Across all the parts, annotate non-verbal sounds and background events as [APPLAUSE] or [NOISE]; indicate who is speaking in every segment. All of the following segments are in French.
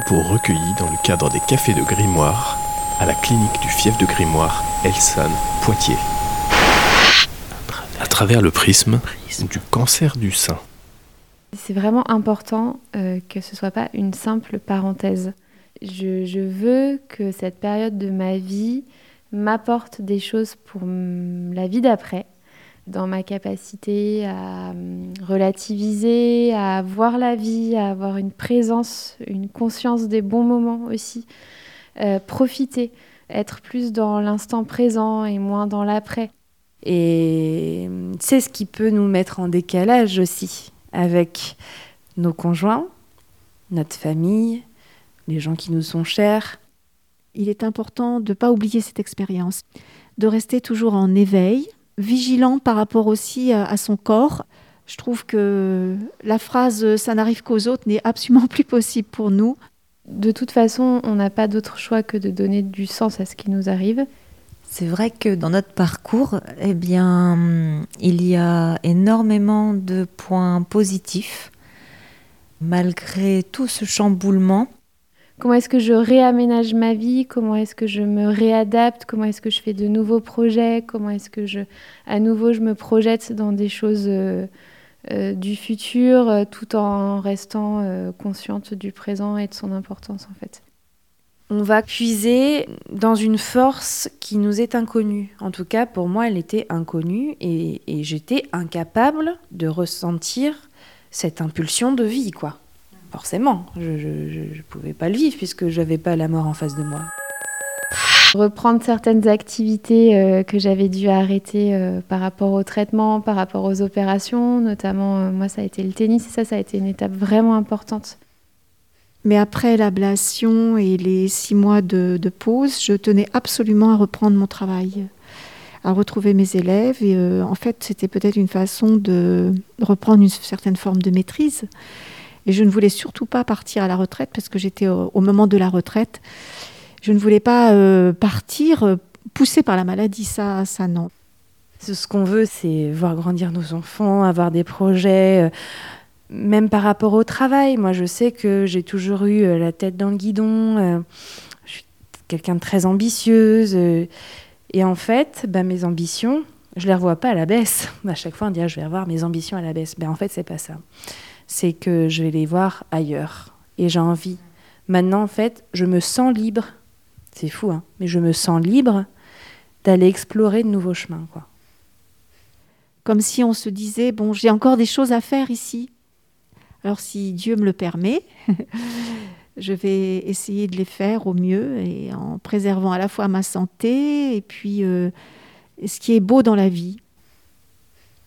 Speaker 1: propos recueillis dans le cadre des cafés de Grimoire à la clinique du fief de Grimoire, Elson, Poitiers. À travers le prisme du cancer du sein.
Speaker 2: C'est vraiment important euh, que ce soit pas une simple parenthèse. Je, veux que cette période de ma vie m'apporte des choses pour la vie d'après, dans ma capacité à relativiser, à voir la vie, à avoir une présence, une conscience des bons moments aussi, euh, profiter, être plus dans l'instant présent et moins dans l'après.
Speaker 3: Et c'est ce qui peut nous mettre en décalage aussi avec nos conjoints, notre famille, les gens qui nous sont chers.
Speaker 4: Il est important de ne pas oublier cette expérience, de rester toujours en éveil, vigilant par rapport aussi à, à son corps. Je trouve que la phrase ça n'arrive qu'aux autres n'est absolument [LAUGHS] plus possible pour nous.
Speaker 2: De toute façon, on n'a pas d'autre choix que de donner du sens à ce qui nous arrive.
Speaker 5: C'est vrai que dans notre parcours, eh bien, il y a énormément de points positifs. Malgré tout ce chamboulement,
Speaker 2: comment est-ce que je réaménage ma vie, comment est-ce que je me réadapte, comment est-ce que je fais de nouveaux projets, comment est-ce que je, à nouveau, je me projette dans des choses euh, euh, du futur, euh, tout en restant consciente du présent et de son importance en fait?
Speaker 3: On va puiser dans une force qui nous est inconnue. En tout cas, pour moi, elle était inconnue et, et j'étais incapable de ressentir cette impulsion de vie, quoi forcément, je ne pouvais pas le vivre puisque je n'avais pas la mort en face de moi.
Speaker 2: Reprendre certaines activités euh, que j'avais dû arrêter euh, par rapport au traitement, par rapport aux opérations, notamment euh, moi ça a été le tennis et ça, ça a été une étape vraiment importante.
Speaker 4: Mais après l'ablation et les six mois de, de, pause, je tenais absolument à reprendre mon travail, à retrouver mes élèves. Et euh, en fait, c'était peut-être une façon de reprendre une certaine forme de maîtrise. Et je ne voulais surtout pas partir à la retraite parce que j'étais au, moment de la retraite. Je ne voulais pas euh, partir euh, poussée par la maladie, ça, ça non.
Speaker 3: Ce qu'on veut, c'est voir grandir nos enfants, avoir des projets, euh, même par rapport au travail. Moi, je sais que j'ai toujours eu la tête dans le guidon. Je suis quelqu'un de très ambitieuse. Et en fait, bah, mes ambitions, je les revois pas à la baisse. [LAUGHS] À chaque fois, on dit ah, je vais revoir mes ambitions à la baisse. Ben, en fait, c'est pas ça c'est que je vais les voir ailleurs. Et j'ai envie. Maintenant, en fait, je me sens libre. C'est fou, hein, mais je me sens libre d'aller explorer de nouveaux chemins. Quoi.
Speaker 4: Comme si on se disait, bon, j'ai encore des choses à faire ici. Alors si Dieu me le permet, [LAUGHS] je vais essayer de les faire au mieux et en préservant à la fois ma santé et puis euh, ce qui est beau dans la vie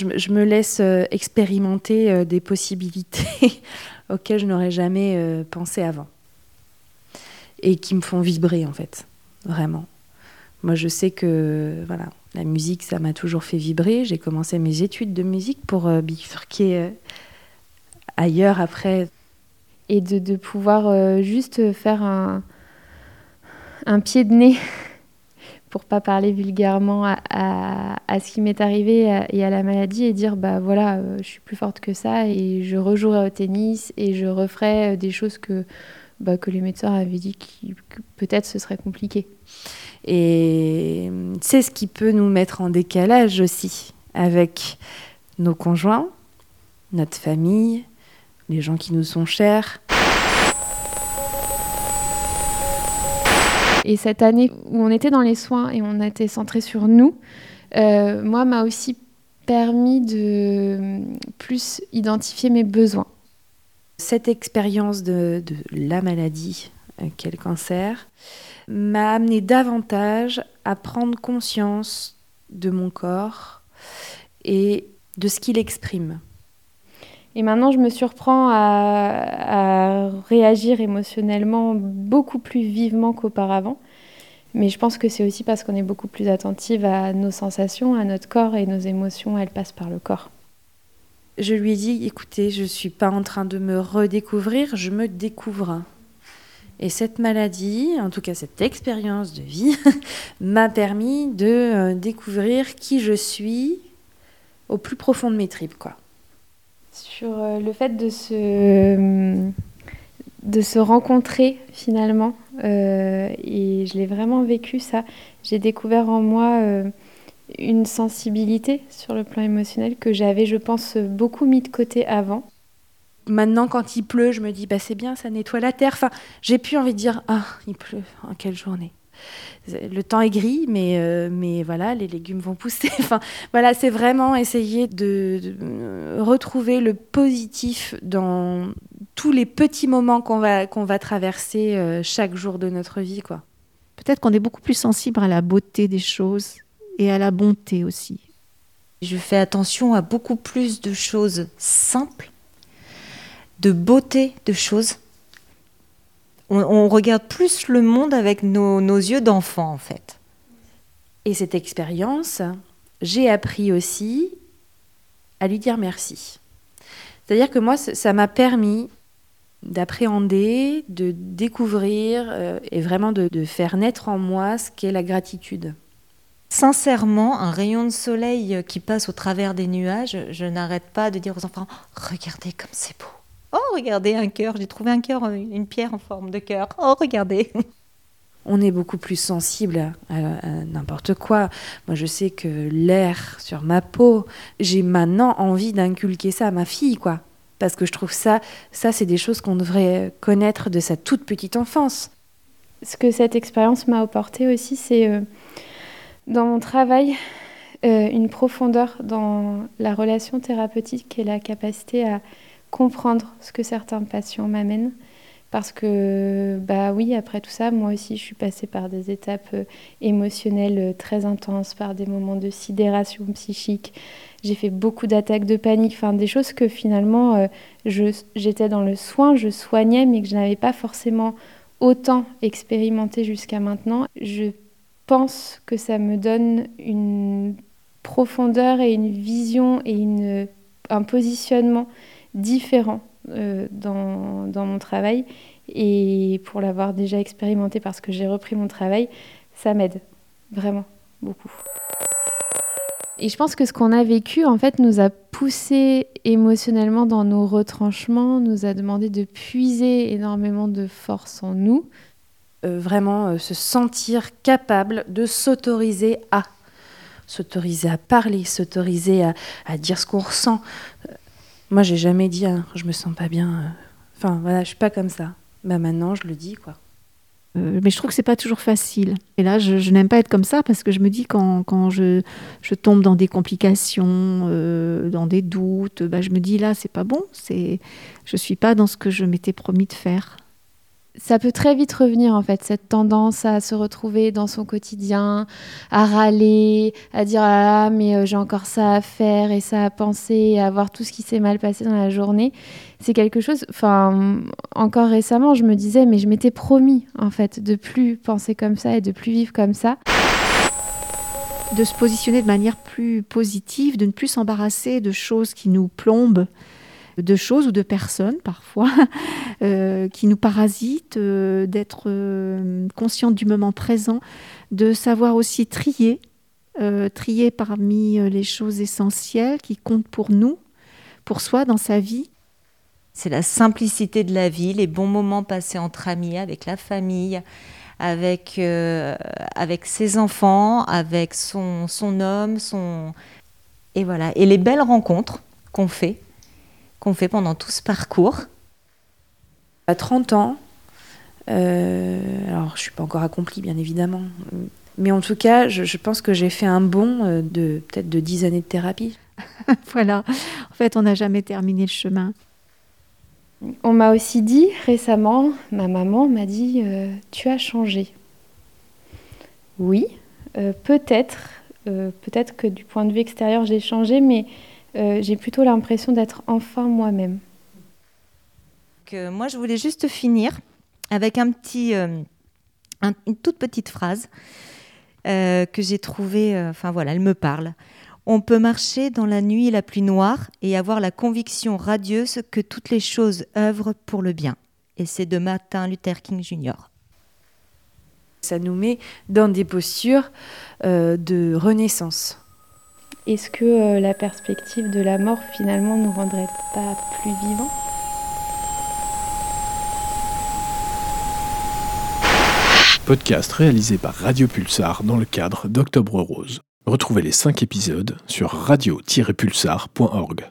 Speaker 3: je, me laisse euh, expérimenter euh, des possibilités [LAUGHS] auxquelles je n'aurais jamais euh, pensé avant. Et qui me font vibrer, en fait, vraiment. Moi, je sais que voilà, la musique, ça m'a toujours fait vibrer. J'ai commencé mes études de musique pour bifurquer ailleurs après.
Speaker 2: Et de, pouvoir juste faire un pied de nez [LAUGHS] pour pas parler vulgairement à, ce qui m'est arrivé et à la maladie et dire bah voilà euh, je suis plus forte que ça et je rejouerai au tennis et je referai des choses que bah, que les médecins avaient dit que peut-être ce serait compliqué.
Speaker 3: Et c'est ce qui peut nous mettre en décalage aussi avec nos conjoints, notre famille, les gens qui nous sont chers.
Speaker 2: Et cette année où on était dans les soins et on était centré sur nous, euh, moi, m'a aussi permis de plus identifier mes besoins.
Speaker 3: Cette expérience de, de, la maladie, euh, qu'est le cancer, m'a amené davantage à prendre conscience de mon corps et de ce qu'il exprime.
Speaker 2: Et maintenant, je me surprends à, réagir émotionnellement beaucoup plus vivement qu'auparavant. Mais je pense que c'est aussi parce qu'on est beaucoup plus attentive à nos sensations, à notre corps et nos émotions, elles passent par le corps.
Speaker 3: Je lui ai dit, écoutez, je ne suis pas en train de me redécouvrir, je me découvre. Et cette maladie, en tout cas cette expérience de vie, [LAUGHS] m'a permis de euh, découvrir qui je suis au plus profond de mes tripes. Quoi.
Speaker 2: Sur euh, le fait de se de se rencontrer finalement. et je l'ai vraiment vécu ça. J'ai découvert en moi une sensibilité sur le plan émotionnel que j'avais, je pense, beaucoup mis de côté avant.
Speaker 3: Maintenant, quand il pleut, je me dis, bah, c'est bien, ça nettoie la terre. Enfin, j'ai plus envie de dire, ah, il pleut, en quelle journée. Le temps est gris, mais, euh, mais voilà, les légumes vont pousser. [LAUGHS] enfin, voilà, c'est vraiment essayer de, retrouver le positif dans tous les petits moments qu'on va, qu'on va traverser euh, chaque jour de notre vie, quoi.
Speaker 4: Peut-être qu'on est beaucoup plus sensible à la beauté des choses et à la bonté aussi.
Speaker 5: Je fais attention à beaucoup plus de choses simples, de beauté de choses. On, regarde plus le monde avec nos, nos yeux d'enfant en fait.
Speaker 3: Et cette expérience, j'ai appris aussi à lui dire merci. C'est-à-dire que moi, ça m'a permis d'appréhender, de découvrir euh, et vraiment de, de faire naître en moi ce qu'est la gratitude.
Speaker 5: Sincèrement, un rayon de soleil qui passe au travers des nuages, je n'arrête pas de dire aux enfants Regardez comme c'est beau. Oh, regardez un cœur, j'ai trouvé un cœur, une pierre en forme de cœur. Oh, regardez.
Speaker 3: On est beaucoup plus sensible à, n'importe quoi. Moi, je sais que l'air sur ma peau, j'ai maintenant envie d'inculquer ça à ma fille, quoi. Parce que je trouve ça, ça, c'est des choses qu'on devrait connaître de sa toute petite enfance.
Speaker 2: Ce que cette expérience m'a apporté aussi, c'est euh, dans mon travail, euh, une profondeur dans la relation thérapeutique et la capacité à comprendre ce que certains patients m'amènent. Parce que, bah oui, après tout ça, moi aussi, je suis passée par des étapes euh, émotionnelles euh, très intenses, par des moments de sidération psychique. J'ai fait beaucoup d'attaques de panique, enfin des choses que finalement, j'étais dans le soin, je soignais, mais que je n'avais pas forcément autant expérimenté jusqu'à maintenant. Je pense que ça me donne une profondeur et une vision et une, un positionnement différent euh, dans, dans, mon travail. Et pour l'avoir déjà expérimenté parce que j'ai repris mon travail, ça m'aide vraiment beaucoup. Et je pense que ce qu'on a vécu, en fait, nous a poussé émotionnellement dans nos retranchements, nous a demandé de puiser énormément de force en nous,
Speaker 3: euh, vraiment euh, se sentir capable de s'autoriser à s'autoriser à parler, s'autoriser à, dire ce qu'on ressent. Euh, moi, j'ai jamais dit hein, je me sens pas bien. Enfin, voilà, je suis pas comme ça. Bah maintenant, je le dis, quoi.
Speaker 4: mais je trouve que c'est pas toujours facile. Et là, je, n'aime pas être comme ça parce que je me dis quand, quand je, je, tombe dans des complications, dans des doutes, bah, je me dis là, c'est pas bon. C'est, je suis pas dans ce que je m'étais promis de faire
Speaker 2: ça peut très vite revenir en fait, cette tendance à se retrouver dans son quotidien, à râler, à dire ah mais euh, j'ai encore ça à faire et ça à penser, à voir tout ce qui s'est mal passé dans la journée. C'est quelque chose, enfin encore récemment je me disais mais je m'étais promis en fait de plus penser comme ça et de plus vivre comme ça.
Speaker 4: De se positionner de manière plus positive, de ne plus s'embarrasser de choses qui nous plombent de choses ou de personnes parfois [LAUGHS] euh, qui nous parasitent, euh, d'être euh, consciente du moment présent, de savoir aussi trier, trier parmi les choses essentielles qui comptent pour nous, pour soi dans sa vie.
Speaker 5: C'est la simplicité de la vie, les bons moments passés entre amis, avec la famille, avec, avec ses enfants, avec son, son homme, son... Et voilà. Et les belles rencontres qu'on fait qu'on fait pendant tout ce parcours
Speaker 3: À 30 ans, euh, alors je ne suis pas encore accomplie bien évidemment, mais en tout cas, je, pense que j'ai fait un bond euh, de peut-être de 10 années de thérapie. [LAUGHS]
Speaker 4: voilà, en fait, on n'a jamais terminé le chemin.
Speaker 2: On m'a aussi dit récemment, ma maman m'a dit, euh, tu as changé. Oui, peut-être, peut-être que du point de vue extérieur j'ai changé, mais euh, j'ai plutôt l'impression d'être enfin moi-même.
Speaker 5: moi, je voulais juste finir avec un petit, euh, une toute petite phrase euh, que j'ai trouvée, enfin voilà, elle me parle. On peut marcher dans la nuit la plus noire et avoir la conviction radieuse que toutes les choses œuvrent pour le bien. Et c'est de Martin Luther King Jr.
Speaker 3: Ça nous met dans des postures de renaissance.
Speaker 2: Est-ce que euh, la perspective de la mort finalement ne nous rendrait pas plus vivants?
Speaker 1: Podcast réalisé par Radio Pulsar dans le cadre d'Octobre Rose. Retrouvez les 5 épisodes sur radio-pulsar.org.